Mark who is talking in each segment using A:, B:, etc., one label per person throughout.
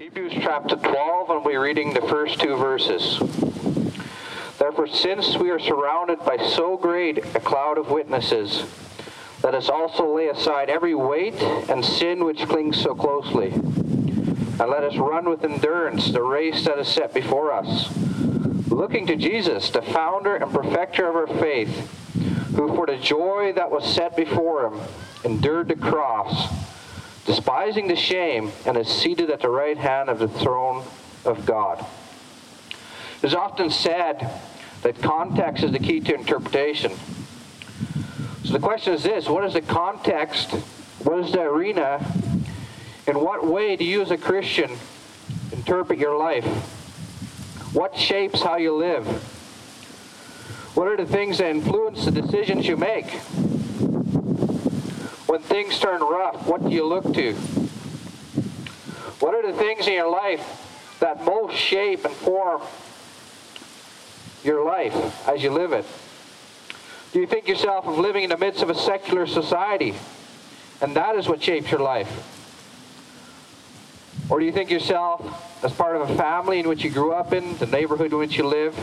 A: Hebrews chapter 12, and we're reading the first two verses. Therefore, since we are surrounded by so great a cloud of witnesses, let us also lay aside every weight and sin which clings so closely. And let us run with endurance the race that is set before us, looking to Jesus, the founder and perfecter of our faith, who for the joy that was set before him endured the cross despising the shame, and is seated at the right hand of the throne of God. It is often said that context is the key to interpretation. So the question is this what is the context? What is the arena? In what way do you as a Christian interpret your life? What shapes how you live? What are the things that influence the decisions you make? When things turn rough, what do you look to? What are the things in your life that most shape and form your life as you live it? Do you think yourself of living in the midst of a secular society and that is what shapes your life? Or do you think yourself as part of a family in which you grew up in, the neighborhood in which you live,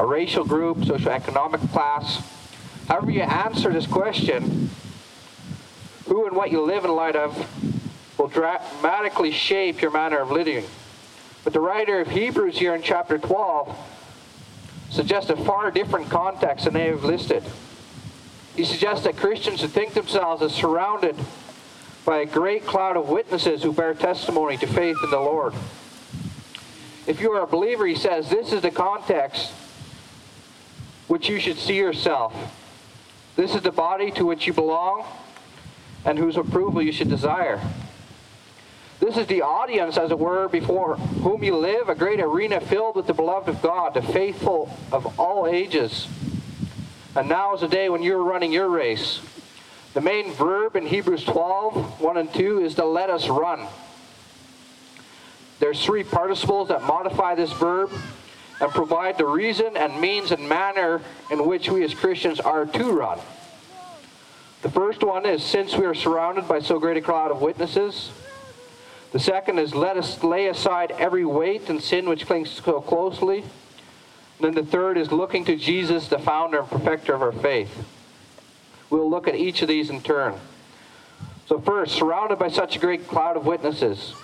A: a racial group, socioeconomic class? However you answer this question, who and what you live in light of will dramatically shape your manner of living. But the writer of Hebrews here in chapter 12 suggests a far different context than they have listed. He suggests that Christians who think themselves as surrounded by a great cloud of witnesses who bear testimony to faith in the Lord. If you are a believer, he says, this is the context which you should see yourself. This is the body to which you belong and whose approval you should desire. This is the audience, as it were, before whom you live, a great arena filled with the beloved of God, the faithful of all ages. And now is the day when you're running your race. The main verb in Hebrews 12, 1 and 2 is to let us run. There's three participles that modify this verb and provide the reason and means and manner in which we as Christians are to run. The first one is since we are surrounded by so great a cloud of witnesses. The second is let us lay aside every weight and sin which clings so closely. And then the third is looking to Jesus, the founder and perfecter of our faith. We'll look at each of these in turn. So, first, surrounded by such a great cloud of witnesses.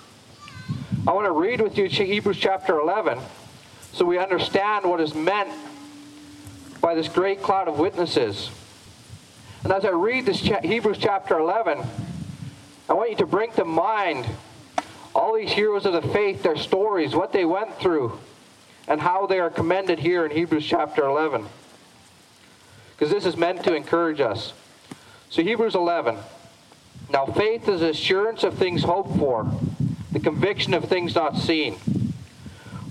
A: I want to read with you Hebrews chapter 11 so we understand what is meant by this great cloud of witnesses. And as I read this cha- Hebrews chapter 11, I want you to bring to mind all these heroes of the faith, their stories, what they went through, and how they are commended here in Hebrews chapter 11. Because this is meant to encourage us. So, Hebrews 11. Now, faith is assurance of things hoped for, the conviction of things not seen.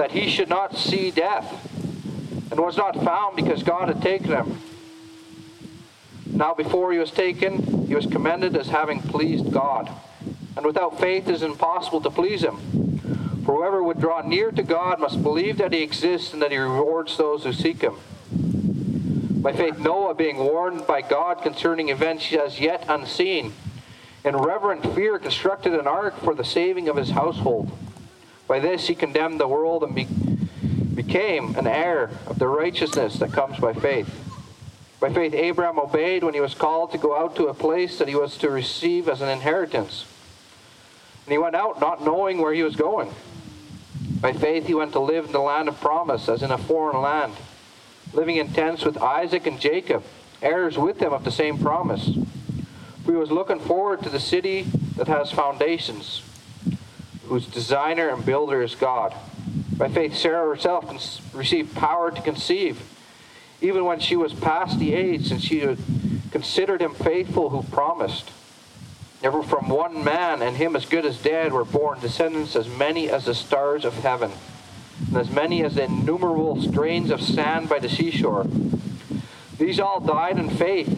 A: that he should not see death and was not found because God had taken him. Now, before he was taken, he was commended as having pleased God. And without faith it is impossible to please him. For whoever would draw near to God must believe that he exists and that he rewards those who seek him. By faith, Noah, being warned by God concerning events as yet unseen, in reverent fear constructed an ark for the saving of his household. By this he condemned the world and be- became an heir of the righteousness that comes by faith. By faith, Abraham obeyed when he was called to go out to a place that he was to receive as an inheritance. And he went out not knowing where he was going. By faith, he went to live in the land of promise, as in a foreign land, living in tents with Isaac and Jacob, heirs with them of the same promise. For he was looking forward to the city that has foundations, whose designer and builder is God. By faith, Sarah herself received power to conceive, even when she was past the age, and she considered him faithful who promised. Never from one man, and him as good as dead, were born descendants as many as the stars of heaven, and as many as the innumerable grains of sand by the seashore. These all died in faith,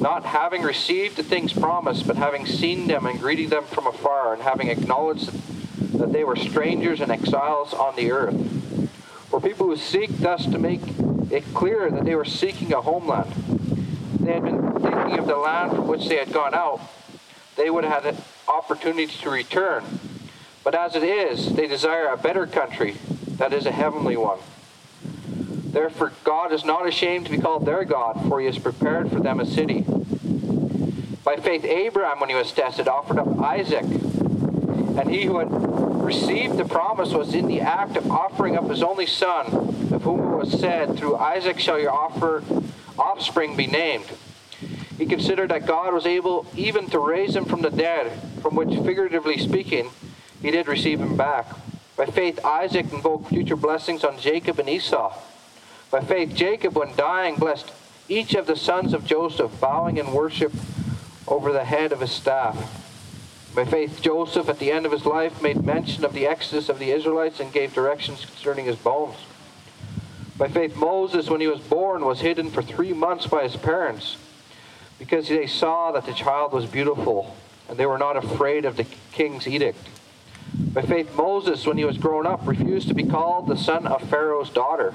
A: not having received the things promised, but having seen them and greeting them from afar, and having acknowledged that they were strangers and exiles on the earth. For people who seek thus to make it clear that they were seeking a homeland. They had been thinking of the land from which they had gone out they would have had an opportunity to return. But as it is, they desire a better country, that is a heavenly one. Therefore, God is not ashamed to be called their God, for he has prepared for them a city. By faith, Abraham, when he was tested, offered up Isaac. And he who had received the promise was in the act of offering up his only son, of whom it was said, Through Isaac shall your offer, offspring be named. He considered that God was able even to raise him from the dead, from which, figuratively speaking, he did receive him back. By faith, Isaac invoked future blessings on Jacob and Esau. By faith, Jacob, when dying, blessed each of the sons of Joseph, bowing in worship over the head of his staff. By faith, Joseph, at the end of his life, made mention of the exodus of the Israelites and gave directions concerning his bones. By faith, Moses, when he was born, was hidden for three months by his parents because they saw that the child was beautiful and they were not afraid of the king's edict. By faith, Moses, when he was grown up, refused to be called the son of Pharaoh's daughter,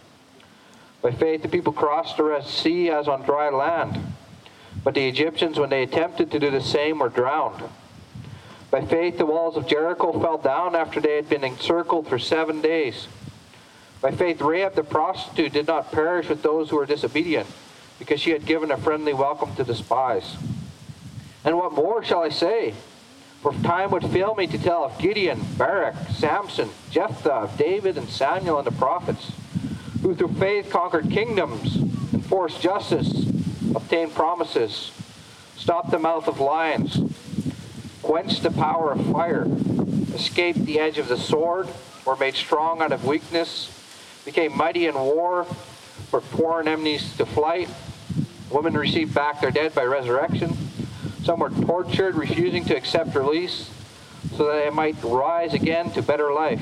A: By faith the people crossed the Red Sea as on dry land, but the Egyptians, when they attempted to do the same, were drowned. By faith the walls of Jericho fell down after they had been encircled for seven days. By faith Rahab the prostitute did not perish with those who were disobedient, because she had given a friendly welcome to the spies. And what more shall I say? For time would fail me to tell of Gideon, Barak, Samson, Jephthah, David, and Samuel, and the prophets, who through faith conquered kingdoms, enforced justice, obtained promises, stopped the mouth of lions, quenched the power of fire, escaped the edge of the sword, were made strong out of weakness, became mighty in war, put foreign enemies to flight. Women received back their dead by resurrection some were tortured, refusing to accept release so that they might rise again to better life.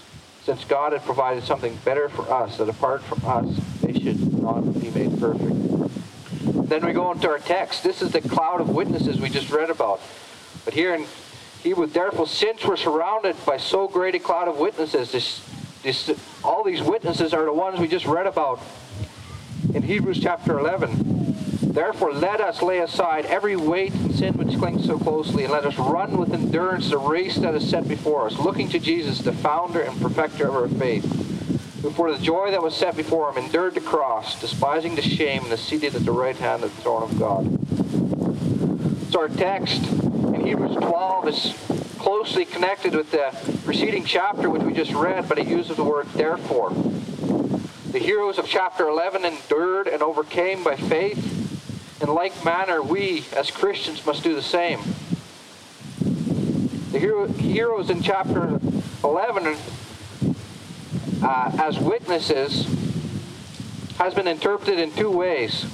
A: since God had provided something better for us, that apart from us, they should not be made perfect. Then we go into our text. This is the cloud of witnesses we just read about. But here in Hebrew, therefore, since we're surrounded by so great a cloud of witnesses, this, this, all these witnesses are the ones we just read about in Hebrews chapter 11. Therefore, let us lay aside every weight and sin which clings so closely, and let us run with endurance the race that is set before us, looking to Jesus, the founder and perfecter of our faith, who for the joy that was set before him endured the cross, despising the shame, and is seated at the right hand of the throne of God. So our text in Hebrews 12 is closely connected with the preceding chapter which we just read, but it uses the word therefore. The heroes of chapter 11 endured and overcame by faith in like manner, we as Christians must do the same. The hero, heroes in chapter 11 uh, as witnesses has been interpreted in two ways.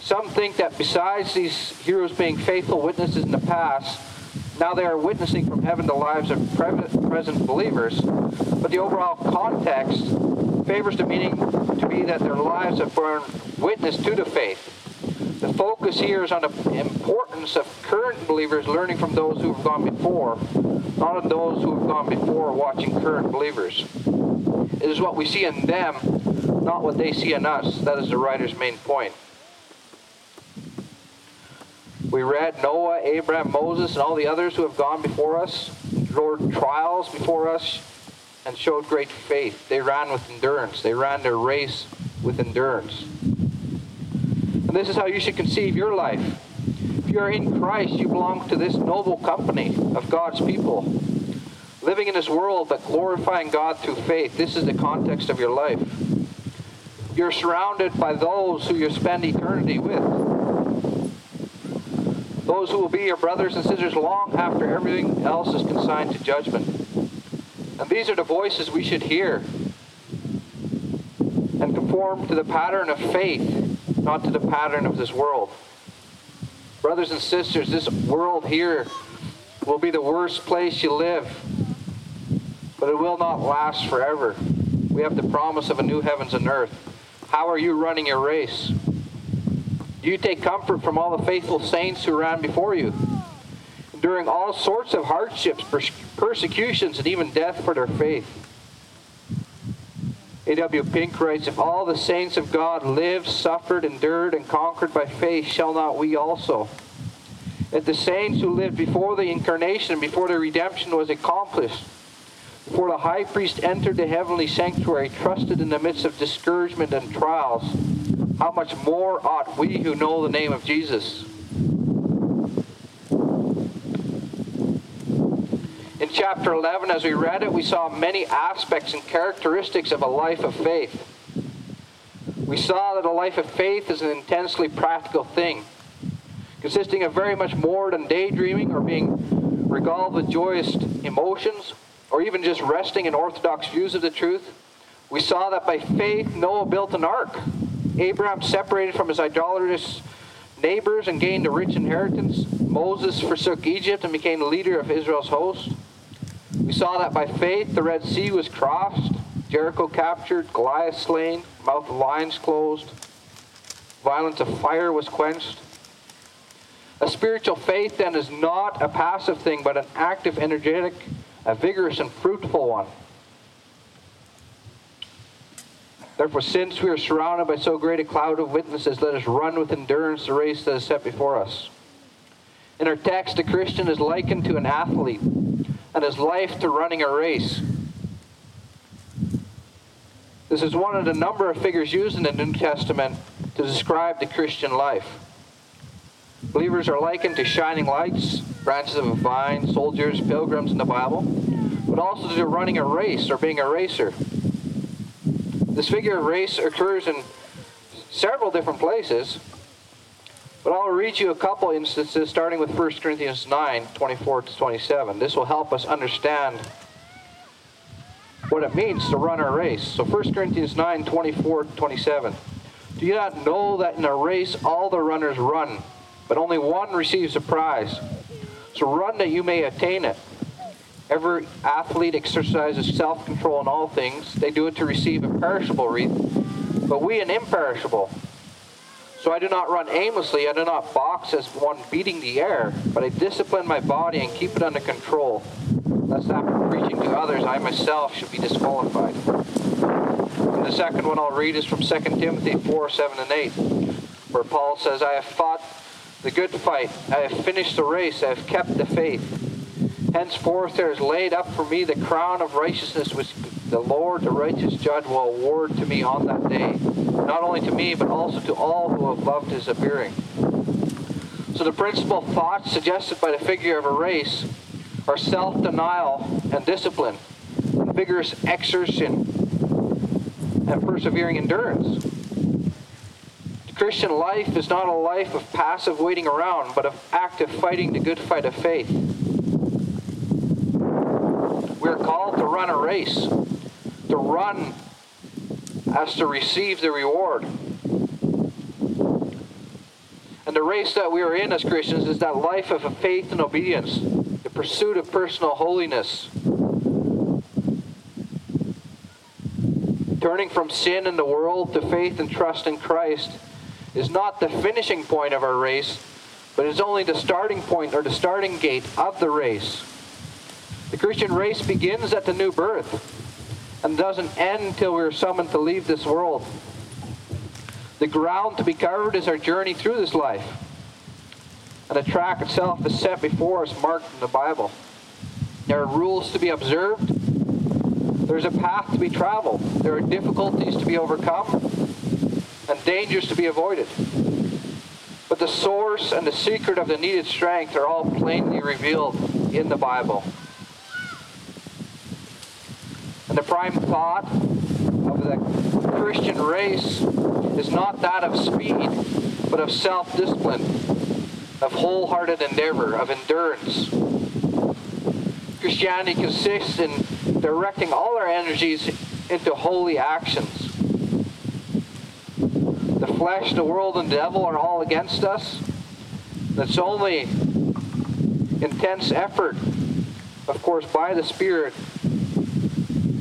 A: Some think that besides these heroes being faithful witnesses in the past, now they are witnessing from heaven the lives of present believers. But the overall context favors the meaning to be that their lives have borne witness to the faith. Focus here is on the importance of current believers learning from those who have gone before, not on those who have gone before watching current believers. It is what we see in them, not what they see in us. That is the writer's main point. We read Noah, Abraham, Moses, and all the others who have gone before us, endured trials before us, and showed great faith. They ran with endurance. They ran their race with endurance. And this is how you should conceive your life. If you are in Christ, you belong to this noble company of God's people. Living in this world, but glorifying God through faith. This is the context of your life. You're surrounded by those who you spend eternity with. Those who will be your brothers and sisters long after everything else is consigned to judgment. And these are the voices we should hear and conform to the pattern of faith, not to the pattern of this world. Brothers and sisters, this world here will be the worst place you live but it will not last forever. We have the promise of a new heavens and earth. How are you running your race? Do you take comfort from all the faithful saints who ran before you? Enduring all sorts of hardships, persecutions, and even death for their faith. A.W. Pink writes If all the saints of God lived, suffered, endured, and conquered by faith, shall not we also? If the saints who lived before the incarnation, before the redemption was accomplished, before the high priest entered the heavenly sanctuary, trusted in the midst of discouragement and trials. How much more ought we who know the name of Jesus? In chapter 11, as we read it, we saw many aspects and characteristics of a life of faith. We saw that a life of faith is an intensely practical thing, consisting of very much more than daydreaming or being regaled with joyous emotions or even just resting in orthodox views of the truth. We saw that by faith, Noah built an ark. Abraham separated from his idolatrous neighbors and gained a rich inheritance. Moses forsook Egypt and became the leader of Israel's host. We saw that by faith, the Red Sea was crossed, Jericho captured, Goliath slain, mouth of lions closed, violence of fire was quenched. A spiritual faith, then, is not a passive thing, but an active, energetic, a vigorous and fruitful one. Therefore, since we are surrounded by so great a cloud of witnesses, let us run with endurance the race that is set before us. In our text, a Christian is likened to an athlete, and his life to running a race. This is one of the number of figures used in the New Testament to describe the Christian life. Believers are likened to shining lights, branches of a vine, soldiers, pilgrims in the Bible, but also to running a race or being a racer. This figure of race occurs in several different places, but I'll read you a couple instances starting with 1 Corinthians 9 24 to 27. This will help us understand what it means to run a race. So 1 Corinthians 9 24 to 27. Do you not know that in a race all the runners run, but only one receives a prize? So run that you may attain it. Every athlete exercises self control in all things. They do it to receive a perishable wreath, but we an imperishable. So I do not run aimlessly. I do not box as one beating the air, but I discipline my body and keep it under control, lest after preaching to others, I myself should be disqualified. And the second one I'll read is from 2 Timothy 4 7 and 8, where Paul says, I have fought the good fight. I have finished the race. I have kept the faith. Henceforth there is laid up for me the crown of righteousness which the Lord, the righteous judge, will award to me on that day. Not only to me, but also to all who have loved his appearing. So the principal thoughts suggested by the figure of a race are self-denial and discipline, and vigorous exertion, and persevering endurance. The Christian life is not a life of passive waiting around, but of active fighting the good fight of faith. We're called to run a race, to run as to receive the reward. And the race that we are in as Christians is that life of faith and obedience, the pursuit of personal holiness. Turning from sin in the world to faith and trust in Christ is not the finishing point of our race, but is only the starting point or the starting gate of the race. The Christian race begins at the new birth. And doesn't end until we're summoned to leave this world. The ground to be covered is our journey through this life. And the track itself is set before us, marked in the Bible. There are rules to be observed. There's a path to be traveled. There are difficulties to be overcome and dangers to be avoided. But the source and the secret of the needed strength are all plainly revealed in the Bible. The prime thought of the Christian race is not that of speed, but of self discipline, of wholehearted endeavor, of endurance. Christianity consists in directing all our energies into holy actions. The flesh, the world, and the devil are all against us. It's only intense effort, of course, by the Spirit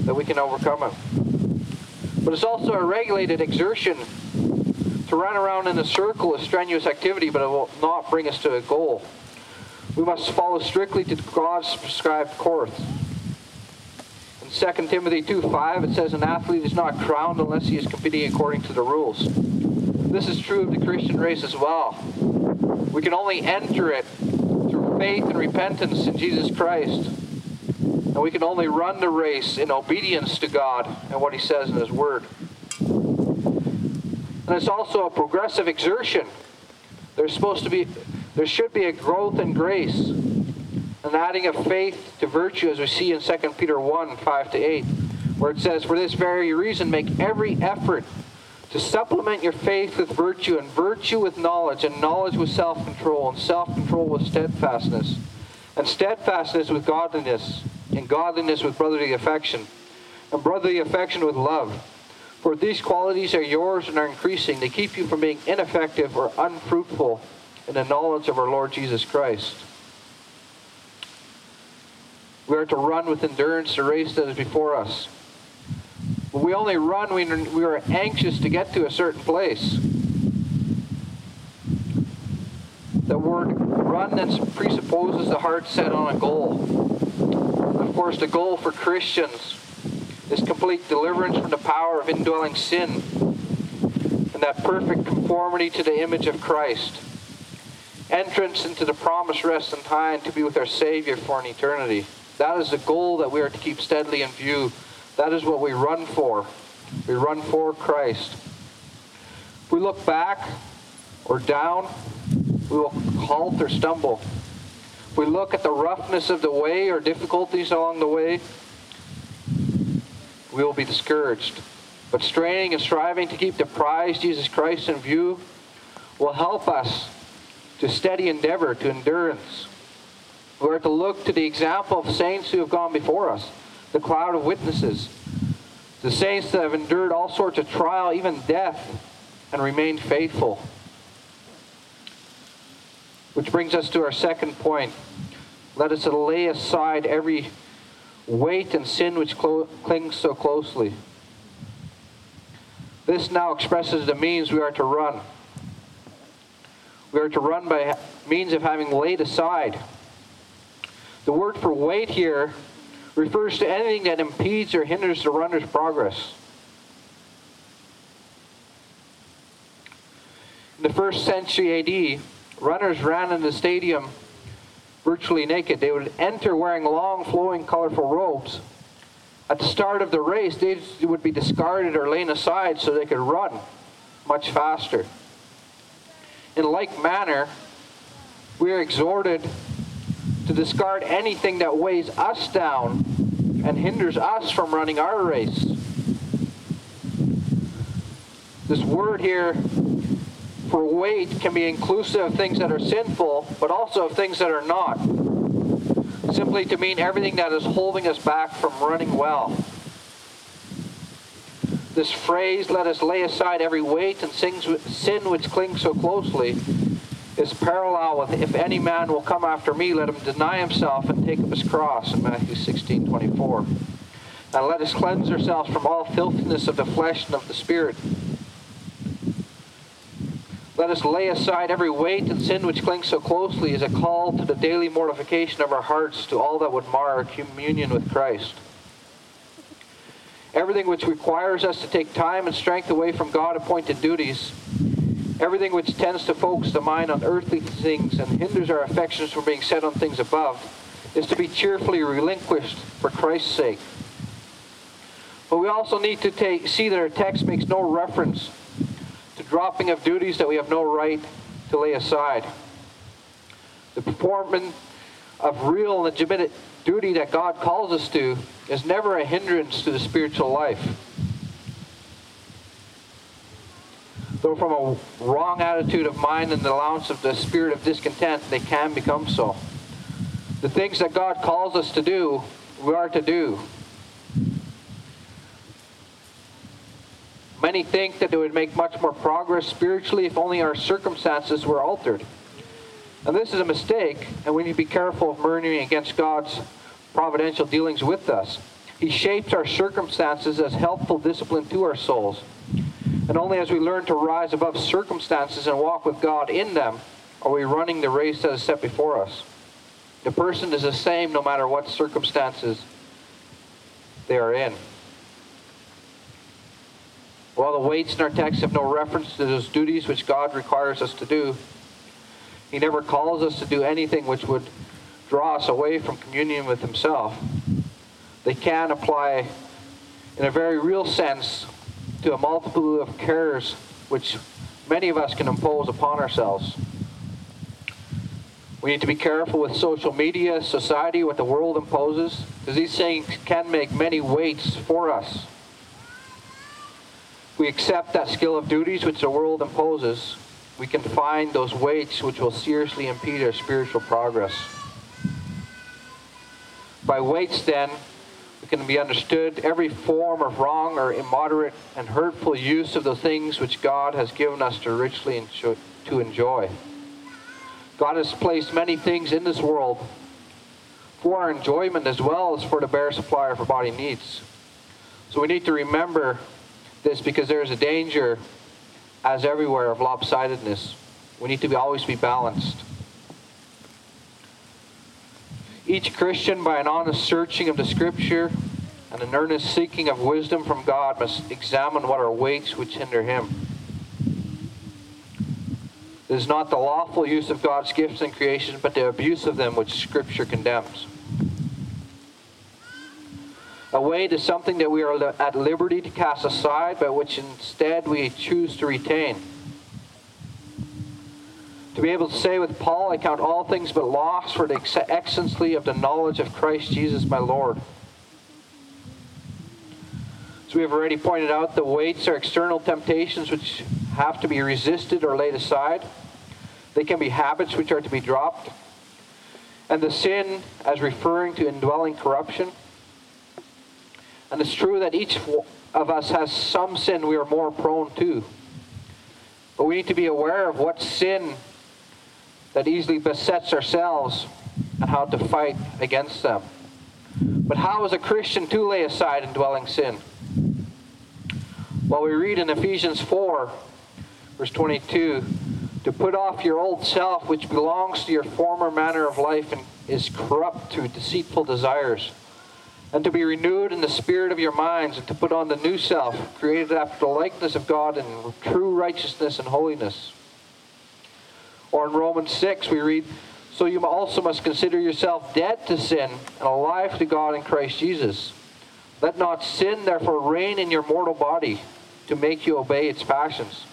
A: that we can overcome it. But it's also a regulated exertion to run around in a circle is strenuous activity, but it will not bring us to a goal. We must follow strictly to God's prescribed course. In 2 Timothy 2:5, it says, An athlete is not crowned unless he is competing according to the rules. This is true of the Christian race as well. We can only enter it through faith and repentance in Jesus Christ. And we can only run the race in obedience to God and what He says in His Word. And it's also a progressive exertion. There's supposed to be, there should be a growth in grace, an adding of faith to virtue, as we see in 2 Peter 1 5 to 8, where it says, For this very reason, make every effort to supplement your faith with virtue, and virtue with knowledge, and knowledge with self control, and self control with steadfastness, and steadfastness with godliness, and godliness with brotherly affection, and brotherly affection with love. For these qualities are yours and are increasing. They keep you from being ineffective or unfruitful in the knowledge of our Lord Jesus Christ. We are to run with endurance the race that is before us. But we only run when we are anxious to get to a certain place. The word run then presupposes the heart set on a goal. Course, the goal for Christians is complete deliverance from the power of indwelling sin and that perfect conformity to the image of Christ. Entrance into the promised rest and time to be with our Savior for an eternity. That is the goal that we are to keep steadily in view. That is what we run for. We run for Christ. If we look back or down, we will halt or stumble. If we look at the roughness of the way or difficulties along the way, we will be discouraged. But straining and striving to keep the prize, Jesus Christ, in view will help us to steady endeavor, to endurance. We are to look to the example of saints who have gone before us, the cloud of witnesses, the saints that have endured all sorts of trial, even death, and remained faithful. Which brings us to our second point. Let us lay aside every weight and sin which clo- clings so closely. This now expresses the means we are to run. We are to run by means of having laid aside. The word for weight here refers to anything that impedes or hinders the runner's progress. In the first century AD, runners ran in the stadium virtually naked. They would enter wearing long, flowing, colorful robes. At the start of the race, they would be discarded or laid aside so they could run much faster. In like manner, we are exhorted to discard anything that weighs us down and hinders us from running our race. This word here for weight can be inclusive of things that are sinful, but also of things that are not. Simply to mean everything that is holding us back from running well. This phrase, let us lay aside every weight and sin which clings so closely, is parallel with if any man will come after me, let him deny himself and take up his cross in Matthew 16 24. And let us cleanse ourselves from all filthiness of the flesh and of the spirit let us lay aside every weight and sin which clings so closely as a call to the daily mortification of our hearts to all that would mar our communion with Christ. everything which requires us to take time and strength away from God appointed duties, everything which tends to focus the mind on earthly things and hinders our affections from being set on things above, is to be cheerfully relinquished for Christ's sake. But we also need to take, see that our text makes no reference dropping of duties that we have no right to lay aside. The performance of real and legitimate duty that God calls us to is never a hindrance to the spiritual life. Though from a wrong attitude of mind and the allowance of the spirit of discontent, they can become so. The things that God calls us to do, we are to do. Many think that they would make much more progress spiritually if only our circumstances were altered. And this is a mistake, and we need to be careful of murmuring against God's providential dealings with us. He shapes our circumstances as helpful discipline to our souls. And only as we learn to rise above circumstances and walk with God in them are we running the race that is set before us. The person is the same no matter what circumstances they are in. While the weights in our text have no reference to those duties which God requires us to do, He never calls us to do anything which would draw us away from communion with Himself. They can apply, in a very real sense, to a multitude of cares which many of us can impose upon ourselves. We need to be careful with social media, society, what the world imposes, because these things can make many weights for us we accept that skill of duties which the world imposes, we can find those weights which will seriously impede our spiritual progress. By weights, then, we can be understood every form of wrong or immoderate and hurtful use of the things which God has given us to richly enjoy, to enjoy. God has placed many things in this world for our enjoyment as well as for the bare supply of our body needs. So we need to remember this because there is a danger, as everywhere, of lopsidedness. We need to be, always be balanced. Each Christian, by an honest searching of the Scripture and an earnest seeking of wisdom from God, must examine what are weights which hinder him. It is not the lawful use of God's gifts and creations, but the abuse of them which Scripture condemns. A weight is something that we are at liberty to cast aside, but which instead we choose to retain. To be able to say with Paul, I count all things but loss for the excellency of the knowledge of Christ Jesus my Lord. So we have already pointed out, the weights are external temptations which have to be resisted or laid aside. They can be habits which are to be dropped. And the sin, as referring to indwelling corruption, and it's true that each of us has some sin we are more prone to. But we need to be aware of what sin that easily besets ourselves and how to fight against them. But how is a Christian to lay aside indwelling sin? Well, we read in Ephesians 4, verse 22, to put off your old self, which belongs to your former manner of life and is corrupt through deceitful desires and to be renewed in the spirit of your minds, and to put on the new self, created after the likeness of God in true righteousness and holiness. Or in Romans 6, we read, So you also must consider yourself dead to sin and alive to God in Christ Jesus. Let not sin, therefore, reign in your mortal body to make you obey its passions.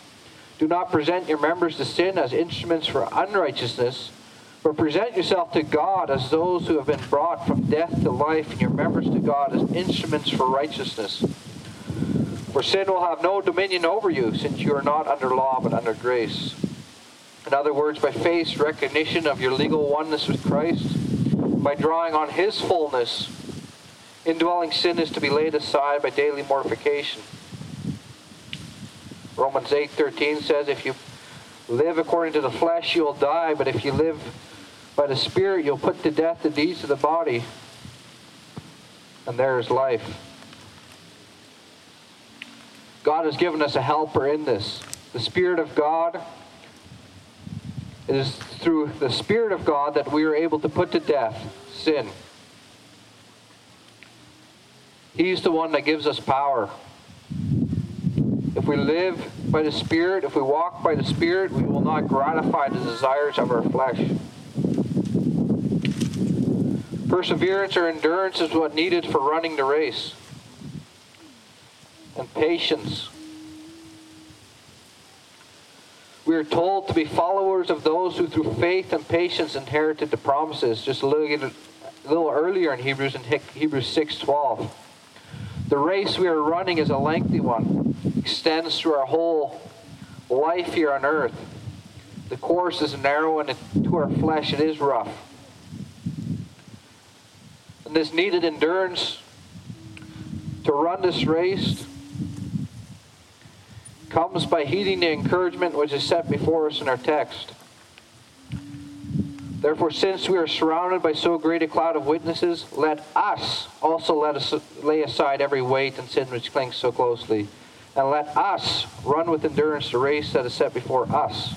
A: Do not present your members to sin as instruments for unrighteousness but present yourself to God as those who have been brought from death to life, and your members to God as instruments for righteousness. For sin will have no dominion over you, since you are not under law but under grace. In other words, by faith, recognition of your legal oneness with Christ, by drawing on His fullness, indwelling sin is to be laid aside by daily mortification. Romans 8:13 says, "If you live according to the flesh, you will die, but if you live by the Spirit, you'll put to death the deeds of the body, and there is life. God has given us a helper in this. The Spirit of God. It is through the Spirit of God that we are able to put to death sin. He's the one that gives us power. If we live by the Spirit, if we walk by the Spirit, we will not gratify the desires of our flesh. Perseverance or endurance is what needed for running the race. And patience. We are told to be followers of those who through faith and patience inherited the promises. Just a little, a little earlier in Hebrews in Hebrews 6:12. The race we are running is a lengthy one, extends through our whole life here on earth. The course is narrow and to our flesh it is rough. And this needed endurance to run this race comes by heeding the encouragement which is set before us in our text. Therefore, since we are surrounded by so great a cloud of witnesses, let us also let us lay aside every weight and sin which clings so closely, and let us run with endurance the race that is set before us.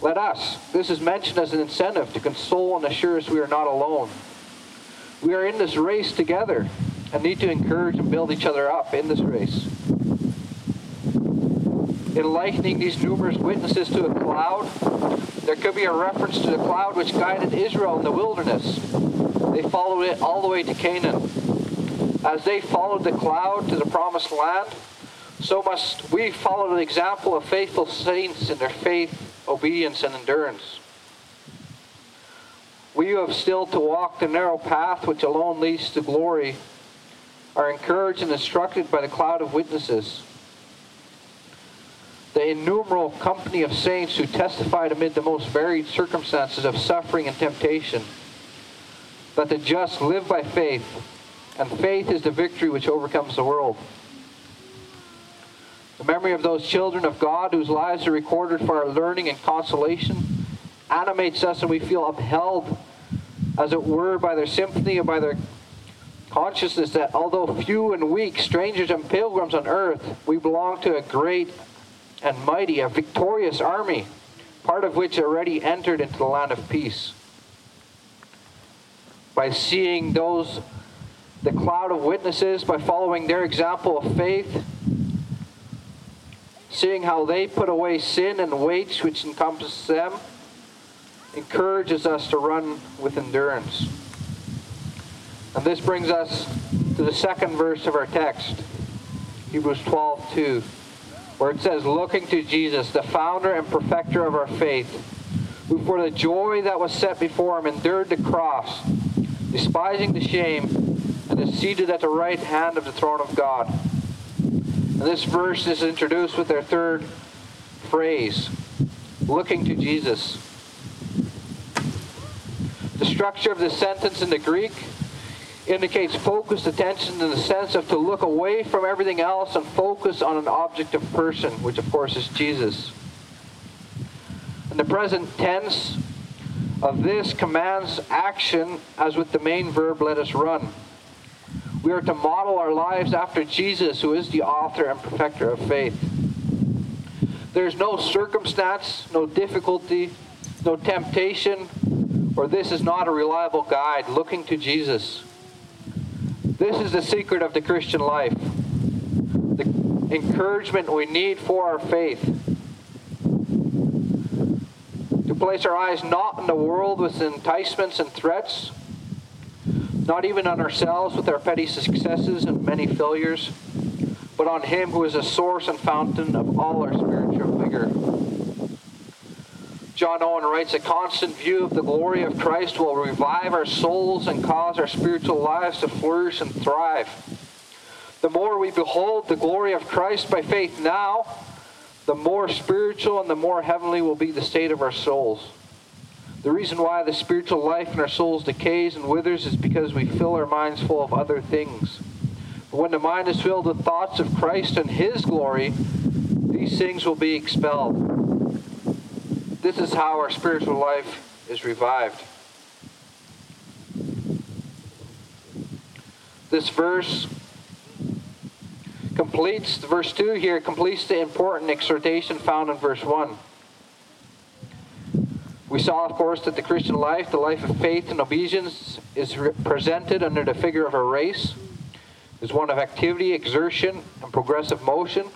A: Let us. This is mentioned as an incentive to console and assure us we are not alone. We are in this race together and need to encourage and build each other up in this race. In likening these numerous witnesses to a cloud, there could be a reference to the cloud which guided Israel in the wilderness. They followed it all the way to Canaan. As they followed the cloud to the promised land, so must we follow the example of faithful saints in their faith, obedience, and endurance. We who have still to walk the narrow path which alone leads to glory are encouraged and instructed by the cloud of witnesses the innumerable company of saints who testified amid the most varied circumstances of suffering and temptation that the just live by faith, and faith is the victory which overcomes the world. The memory of those children of God whose lives are recorded for our learning and consolation animates us, and we feel upheld, as it were, by their sympathy and by their consciousness that although few and weak, strangers and pilgrims on earth, we belong to a great and mighty, a victorious army, part of which already entered into the land of peace. By seeing those, the cloud of witnesses, by following their example of faith, seeing how they put away sin and weights which encompass them, encourages us to run with endurance. And this brings us to the second verse of our text, Hebrews 12 2 where it says, looking to Jesus, the founder and perfecter of our faith, who for the joy that was set before him endured the cross, despising the shame, and is seated at the right hand of the throne of God. And this verse is introduced with our third phrase, looking to Jesus. The structure of this sentence in the Greek indicates focused attention in the sense of to look away from everything else and focus on an object of person, which of course is Jesus. And the present tense of this commands action as with the main verb, let us run. We are to model our lives after Jesus, who is the author and perfecter of faith. There's no circumstance, no difficulty, no temptation, or this is not a reliable guide looking to Jesus. This is the secret of the Christian life. The encouragement we need for our faith. To place our eyes not on the world with enticements and threats, not even on ourselves with our petty successes and many failures, but on Him who is a source and fountain of all our spiritual vigor. John Owen writes, a constant view of the glory of Christ will revive our souls and cause our spiritual lives to flourish and thrive. The more we behold the glory of Christ by faith now, the more spiritual and the more heavenly will be the state of our souls. The reason why the spiritual life in our souls decays and withers is because we fill our minds full of other things. But when the mind is filled with thoughts of Christ and His glory, these things will be expelled. This is how our spiritual life is revived. This verse completes, verse 2 here completes the important exhortation found in verse 1. We saw, of course, that the Christian life, the life of faith and obedience, is presented under the figure of a race. is one of activity, exertion, and progressive motion.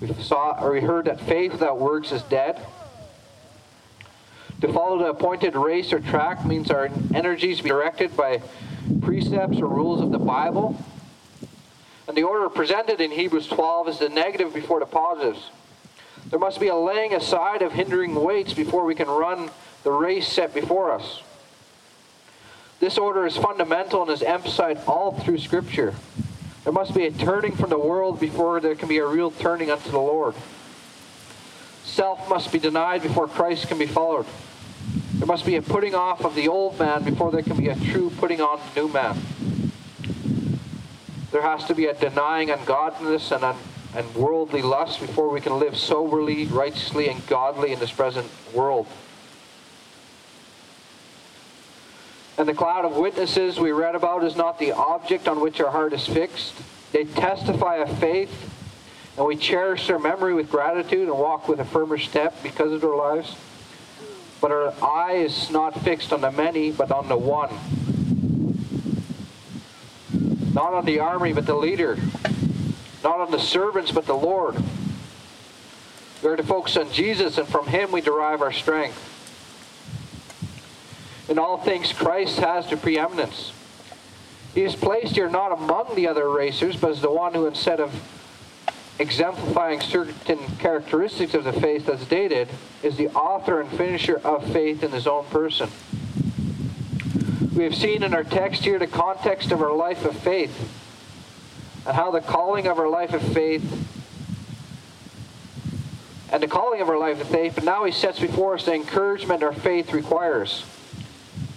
A: We saw or we heard that faith without works is dead. To follow the appointed race or track means our energies be directed by precepts or rules of the Bible. And the order presented in Hebrews 12 is the negative before the positives. There must be a laying aside of hindering weights before we can run the race set before us. This order is fundamental and is emphasized all through Scripture. There must be a turning from the world before there can be a real turning unto the Lord. Self must be denied before Christ can be followed. There must be a putting off of the old man before there can be a true putting on of the new man. There has to be a denying ungodliness and, un- and worldly lust before we can live soberly, righteously, and godly in this present world. And the cloud of witnesses we read about is not the object on which our heart is fixed. They testify of faith, and we cherish their memory with gratitude and walk with a firmer step because of their lives. But our eye is not fixed on the many, but on the one. Not on the army, but the leader. Not on the servants, but the Lord. We are to focus on Jesus, and from Him we derive our strength. In all things, Christ has the preeminence. He is placed here not among the other racers, but as the one who, instead of exemplifying certain characteristics of the faith that's dated, is the author and finisher of faith in his own person. We have seen in our text here the context of our life of faith and how the calling of our life of faith and the calling of our life of faith, but now he sets before us the encouragement our faith requires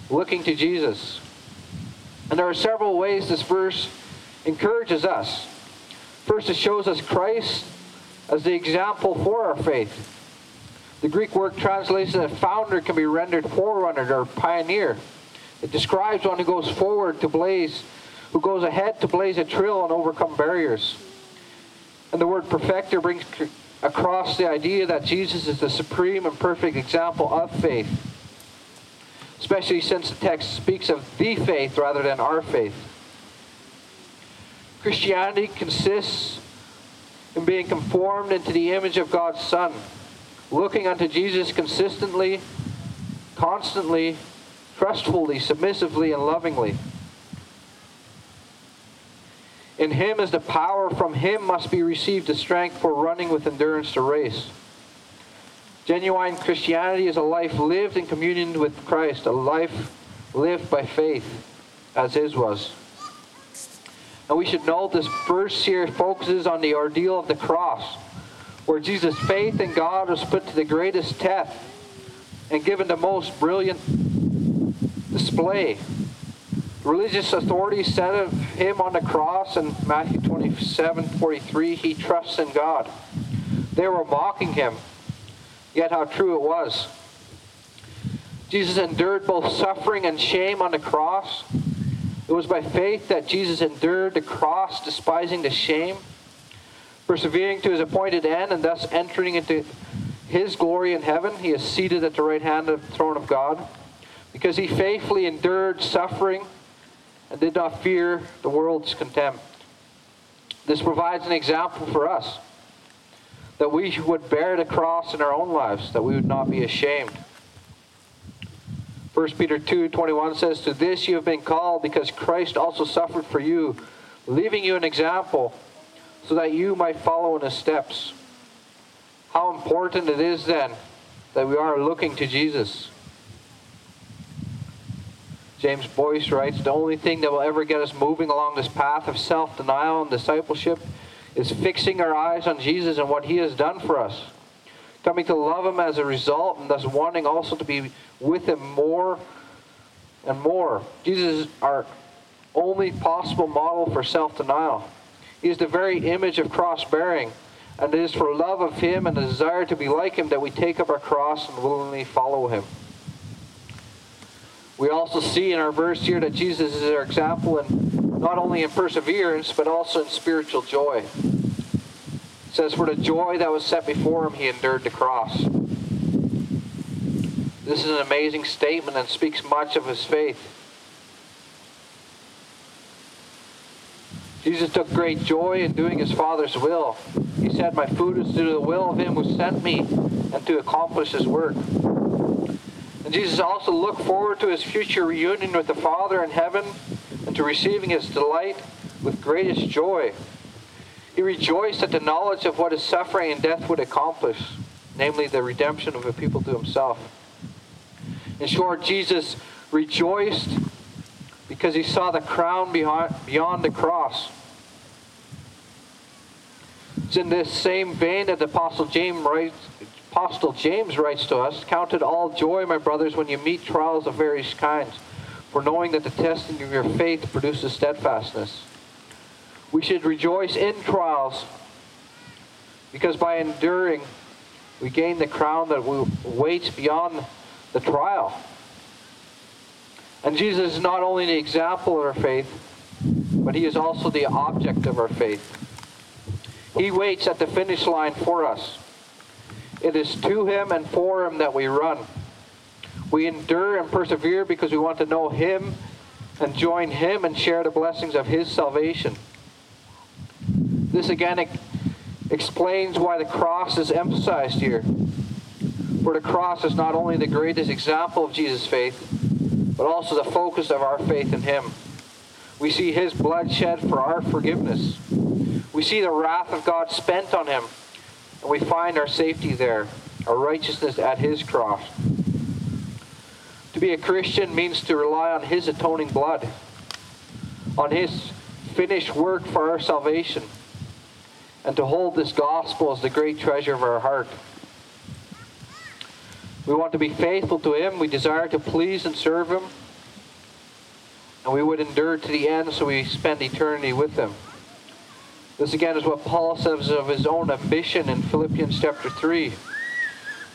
A: looking to Jesus. And there are several ways this verse encourages us. First, it shows us Christ as the example for our faith. The Greek word translation that founder can be rendered forerunner or pioneer. It describes one who goes forward to blaze, who goes ahead to blaze a trail and overcome barriers. And the word perfecter brings across the idea that Jesus is the supreme and perfect example of faith especially since the text speaks of the faith rather than our faith. Christianity consists in being conformed into the image of God's Son, looking unto Jesus consistently, constantly, trustfully, submissively, and lovingly. In Him is the power, from Him must be received the strength for running with endurance the race. Genuine Christianity is a life lived in communion with Christ, a life lived by faith, as his was. And we should know this verse here focuses on the ordeal of the cross, where Jesus' faith in God was put to the greatest test and given the most brilliant display. Religious authorities said of him on the cross in Matthew 27 43, he trusts in God. They were mocking him yet how true it was. Jesus endured both suffering and shame on the cross. It was by faith that Jesus endured the cross, despising the shame, persevering to his appointed end, and thus entering into his glory in heaven. He is seated at the right hand of the throne of God because he faithfully endured suffering and did not fear the world's contempt. This provides an example for us that we would bear the cross in our own lives, that we would not be ashamed. 1 Peter 2 21 says, To this you have been called, because Christ also suffered for you, leaving you an example, so that you might follow in his steps. How important it is then that we are looking to Jesus. James Boice writes The only thing that will ever get us moving along this path of self denial and discipleship is fixing our eyes on Jesus and what he has done for us. Coming to love him as a result and thus wanting also to be with him more and more. Jesus is our only possible model for self denial. He is the very image of cross bearing. And it is for love of him and the desire to be like him that we take up our cross and willingly follow him. We also see in our verse here that Jesus is our example in not only in perseverance, but also in spiritual joy. Says, For the joy that was set before him, he endured the cross. This is an amazing statement and speaks much of his faith. Jesus took great joy in doing his Father's will. He said, My food is to do the will of him who sent me and to accomplish his work. And Jesus also looked forward to his future reunion with the Father in heaven and to receiving his delight with greatest joy. He rejoiced at the knowledge of what his suffering and death would accomplish, namely the redemption of a people to himself. In short, Jesus rejoiced because he saw the crown beyond, the cross. It's in this same vein that the Apostle James writes, Apostle James writes to us, Count it all joy, my brothers, when you meet trials of various kinds, for knowing that the testing of your faith produces steadfastness. We should rejoice in trials because by enduring, we gain the crown that waits beyond the trial. And Jesus is not only the example of our faith, but he is also the object of our faith. He waits at the finish line for us. It is to him and for him that we run. We endure and persevere because we want to know him and join him and share the blessings of his salvation. This again explains why the cross is emphasized here. For the cross is not only the greatest example of Jesus' faith, but also the focus of our faith in Him. We see His blood shed for our forgiveness. We see the wrath of God spent on Him, and we find our safety there, our righteousness at His cross. To be a Christian means to rely on His atoning blood, on His finished work for our salvation, and to hold this gospel as the great treasure of our heart. We want to be faithful to Him. We desire to please and serve Him. And we would endure to the end so we spend eternity with Him. This again is what Paul says of his own ambition in Philippians chapter 3.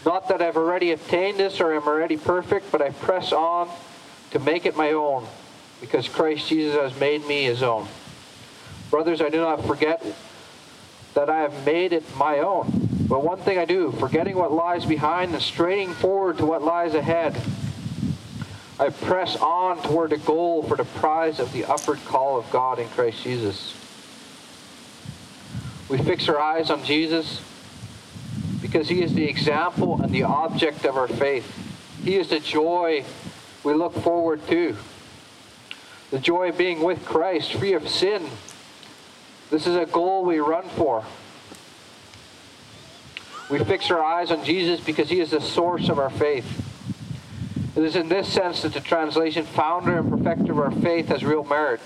A: Not that I've already obtained this or am already perfect, but I press on to make it my own, because Christ Jesus has made me his own. Brothers, I do not forget that I have made it my own. But one thing I do, forgetting what lies behind and straining forward to what lies ahead, I press on toward the goal for the prize of the upward call of God in Christ Jesus. We fix our eyes on Jesus because he is the example and the object of our faith. He is the joy we look forward to. The joy of being with Christ, free of sin. This is a goal we run for. We fix our eyes on Jesus because he is the source of our faith. It is in this sense that the translation, founder and perfecter of our faith, has real merit.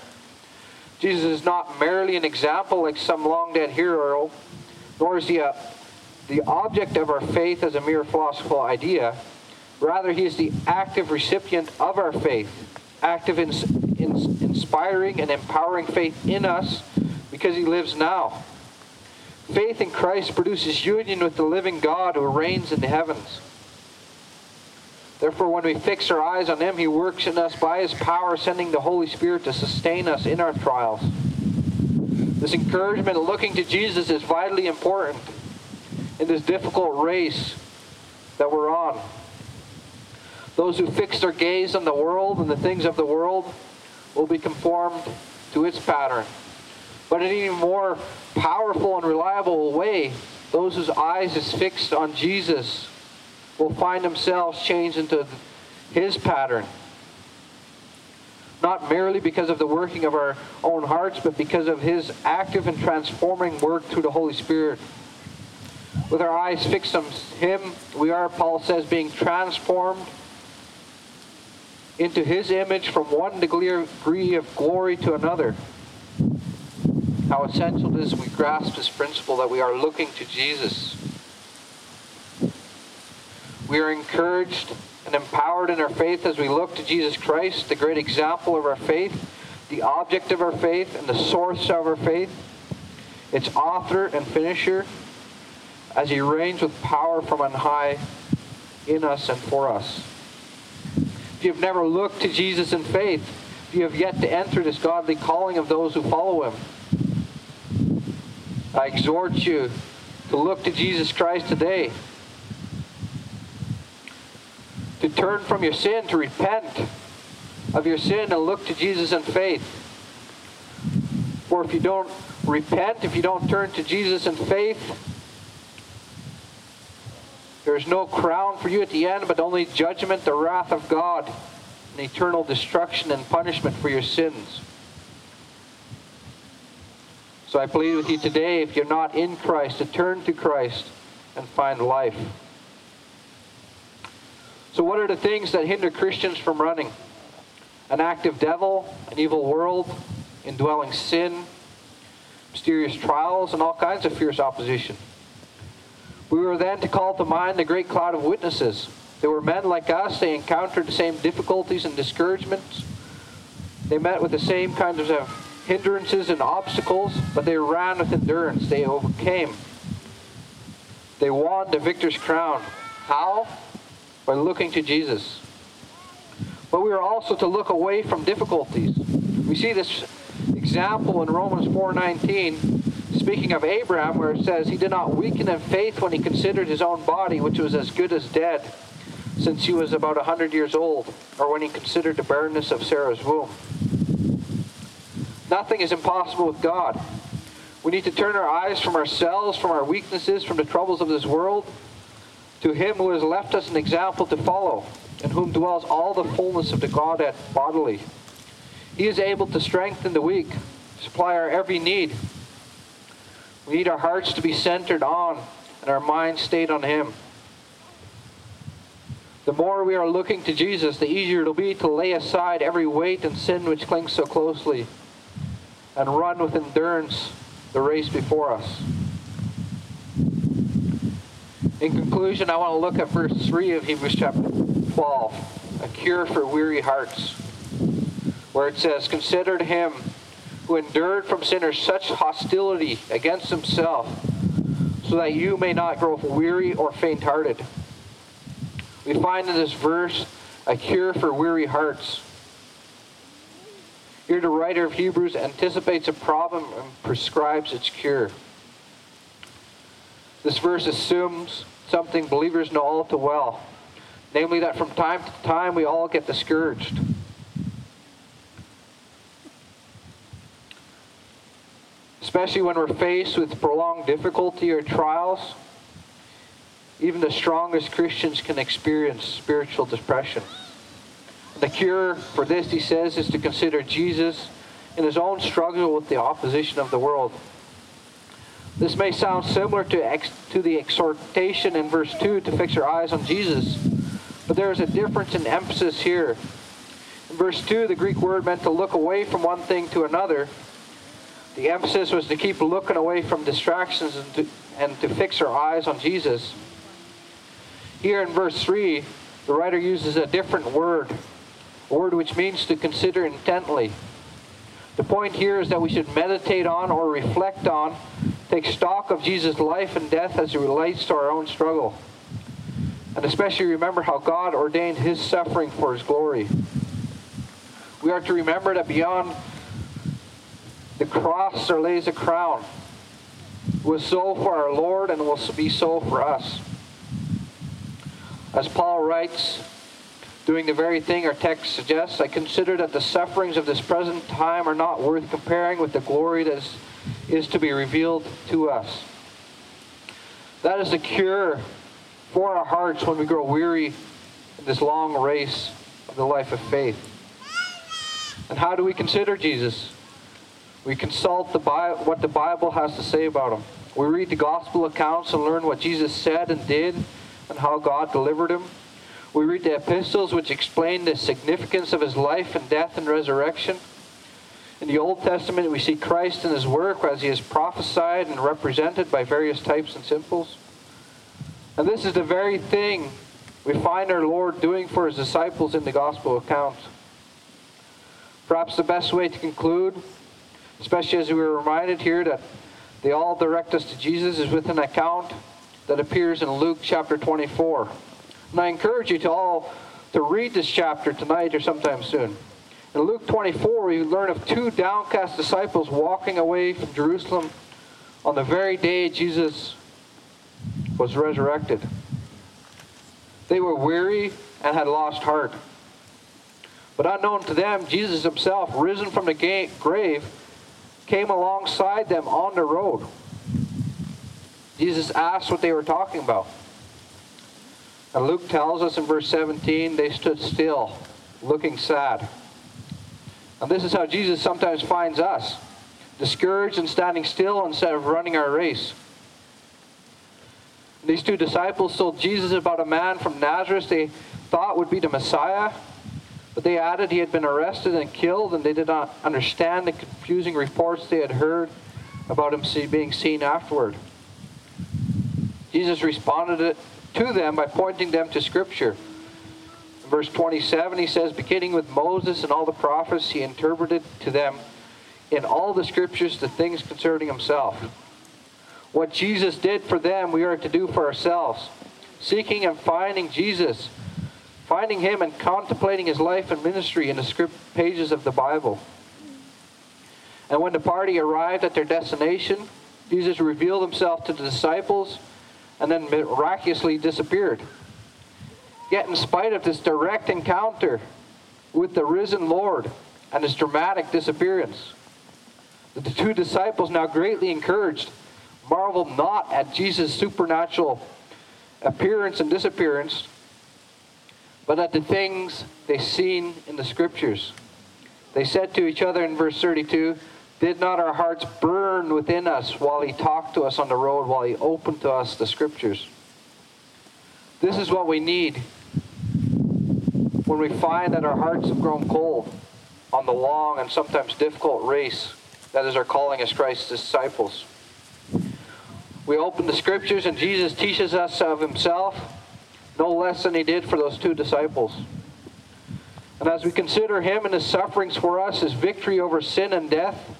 A: Jesus is not merely an example like some long dead hero, nor is he a, the object of our faith as a mere philosophical idea. Rather, he is the active recipient of our faith, active in, in inspiring and empowering faith in us because he lives now. Faith in Christ produces union with the living God who reigns in the heavens. Therefore, when we fix our eyes on Him, He works in us by His power, sending the Holy Spirit to sustain us in our trials. This encouragement of looking to Jesus is vitally important in this difficult race that we're on. Those who fix their gaze on the world and the things of the world will be conformed to its pattern. But in an even more powerful and reliable way, those whose eyes is fixed on Jesus will find themselves changed into his pattern. Not merely because of the working of our own hearts, but because of his active and transforming work through the Holy Spirit. With our eyes fixed on him, we are, Paul says, being transformed into his image from one degree of glory to another how essential it is we grasp this principle that we are looking to Jesus. We are encouraged and empowered in our faith as we look to Jesus Christ, the great example of our faith, the object of our faith, and the source of our faith, its author and finisher, as he reigns with power from on high in us and for us. If you've never looked to Jesus in faith, if you have yet to enter this godly calling of those who follow him, I exhort you to look to Jesus Christ today. To turn from your sin, to repent of your sin and look to Jesus in faith. For if you don't repent, if you don't turn to Jesus in faith, there's no crown for you at the end, but only judgment, the wrath of God, and eternal destruction and punishment for your sins. So I plead with you today, if you're not in Christ, to turn to Christ and find life. So, what are the things that hinder Christians from running? An active devil, an evil world, indwelling sin, mysterious trials, and all kinds of fierce opposition. We were then to call to mind the great cloud of witnesses. They were men like us. They encountered the same difficulties and discouragements. They met with the same kinds of hindrances and obstacles, but they ran with endurance. They overcame. They won the victor's crown. How? By looking to Jesus. But we are also to look away from difficulties. We see this example in Romans 4:19, speaking of Abraham, where it says he did not weaken in faith when he considered his own body, which was as good as dead, since he was about a hundred years old, or when he considered the barrenness of Sarah's womb. Nothing is impossible with God. We need to turn our eyes from ourselves, from our weaknesses, from the troubles of this world, to Him who has left us an example to follow, in whom dwells all the fullness of the Godhead bodily. He is able to strengthen the weak, supply our every need. We need our hearts to be centered on and our minds stayed on Him. The more we are looking to Jesus, the easier it'll be to lay aside every weight and sin which clings so closely and run with endurance the race before us. In conclusion, I want to look at verse 3 of Hebrews chapter 12, a cure for weary hearts, where it says, Consider him who endured from sinners such hostility against himself, so that you may not grow weary or faint hearted. We find in this verse a cure for weary hearts. Here, the writer of Hebrews anticipates a problem and prescribes its cure. This verse assumes something believers know all too well namely, that from time to time we all get discouraged. Especially when we're faced with prolonged difficulty or trials, even the strongest Christians can experience spiritual depression. The cure for this, he says, is to consider Jesus in his own struggle with the opposition of the world. This may sound similar to, ex- to the exhortation in verse 2 to fix your eyes on Jesus, but there is a difference in emphasis here. In verse 2, the Greek word meant to look away from one thing to another. The emphasis was to keep looking away from distractions and to, and to fix our eyes on Jesus. Here in verse 3, the writer uses a different word, a word which means to consider intently. The point here is that we should meditate on or reflect on take stock of Jesus' life and death as it relates to our own struggle. And especially remember how God ordained his suffering for his glory. We are to remember that beyond the cross there lays a crown. It was so for our Lord and will be so for us. As Paul writes, doing the very thing our text suggests, I consider that the sufferings of this present time are not worth comparing with the glory that is is to be revealed to us. That is the cure for our hearts when we grow weary in this long race of the life of faith. And how do we consider Jesus? We consult the Bible, what the Bible has to say about him. We read the gospel accounts and learn what Jesus said and did and how God delivered him. We read the epistles which explain the significance of his life and death and resurrection. In the Old Testament, we see Christ in his work as he is prophesied and represented by various types and symbols. And this is the very thing we find our Lord doing for his disciples in the gospel account. Perhaps the best way to conclude, especially as we were reminded here that they all direct us to Jesus, is with an account that appears in Luke chapter 24. And I encourage you to all to read this chapter tonight or sometime soon. In Luke 24, we learn of two downcast disciples walking away from Jerusalem on the very day Jesus was resurrected. They were weary and had lost heart. But unknown to them, Jesus himself, risen from the grave, came alongside them on the road. Jesus asked what they were talking about. And Luke tells us in verse 17 they stood still, looking sad. And this is how Jesus sometimes finds us discouraged and standing still instead of running our race. These two disciples told Jesus about a man from Nazareth they thought would be the Messiah, but they added he had been arrested and killed, and they did not understand the confusing reports they had heard about him being seen afterward. Jesus responded to them by pointing them to Scripture. In verse 27, he says, Beginning with Moses and all the prophets, he interpreted to them in all the Scriptures the things concerning himself. What Jesus did for them, we are to do for ourselves. Seeking and finding Jesus, finding him and contemplating his life and ministry in the script pages of the Bible. And when the party arrived at their destination, Jesus revealed himself to the disciples and then miraculously disappeared. Yet, in spite of this direct encounter with the risen Lord and his dramatic disappearance, the two disciples, now greatly encouraged, marvel not at Jesus' supernatural appearance and disappearance, but at the things they seen in the scriptures. They said to each other in verse 32, Did not our hearts burn within us while he talked to us on the road, while he opened to us the scriptures? This is what we need when we find that our hearts have grown cold on the long and sometimes difficult race that is our calling as Christ's disciples. We open the scriptures and Jesus teaches us of himself no less than he did for those two disciples. And as we consider him and his sufferings for us, his victory over sin and death,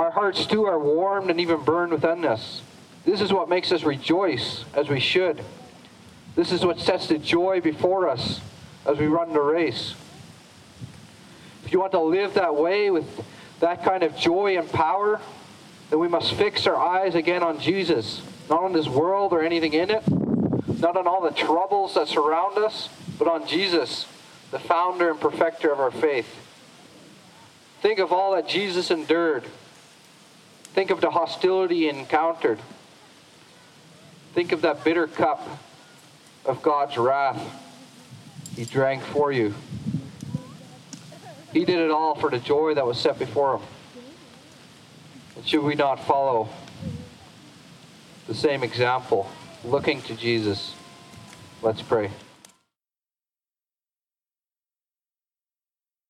A: our hearts too are warmed and even burned within us. This is what makes us rejoice as we should. This is what sets the joy before us as we run the race. If you want to live that way with that kind of joy and power, then we must fix our eyes again on Jesus, not on this world or anything in it, not on all the troubles that surround us, but on Jesus, the founder and perfecter of our faith. Think of all that Jesus endured. Think of the hostility encountered. Think of that bitter cup of God's wrath he drank for you. He did it all for the joy that was set before him. And should we not follow the same example, looking to Jesus? Let's pray.